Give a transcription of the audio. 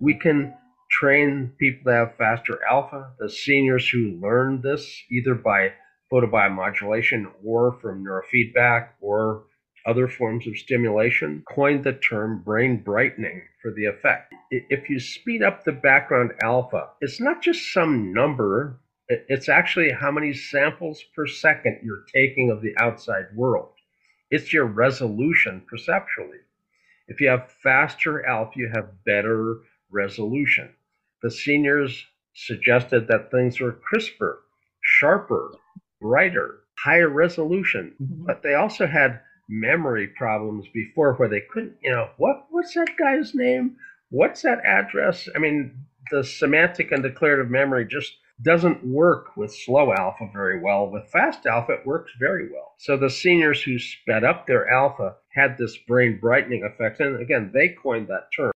we can train people to have faster alpha. The seniors who learned this either by photobiomodulation or from neurofeedback or other forms of stimulation coined the term brain brightening for the effect. If you speed up the background alpha, it's not just some number, it's actually how many samples per second you're taking of the outside world. It's your resolution perceptually. If you have faster alpha, you have better resolution. The seniors suggested that things were crisper, sharper, brighter, higher resolution, mm-hmm. but they also had memory problems before where they couldn't, you know, what what's that guy's name? What's that address? I mean, the semantic and declarative memory just doesn't work with slow alpha very well. With fast alpha, it works very well. So the seniors who sped up their alpha had this brain brightening effect. And again, they coined that term.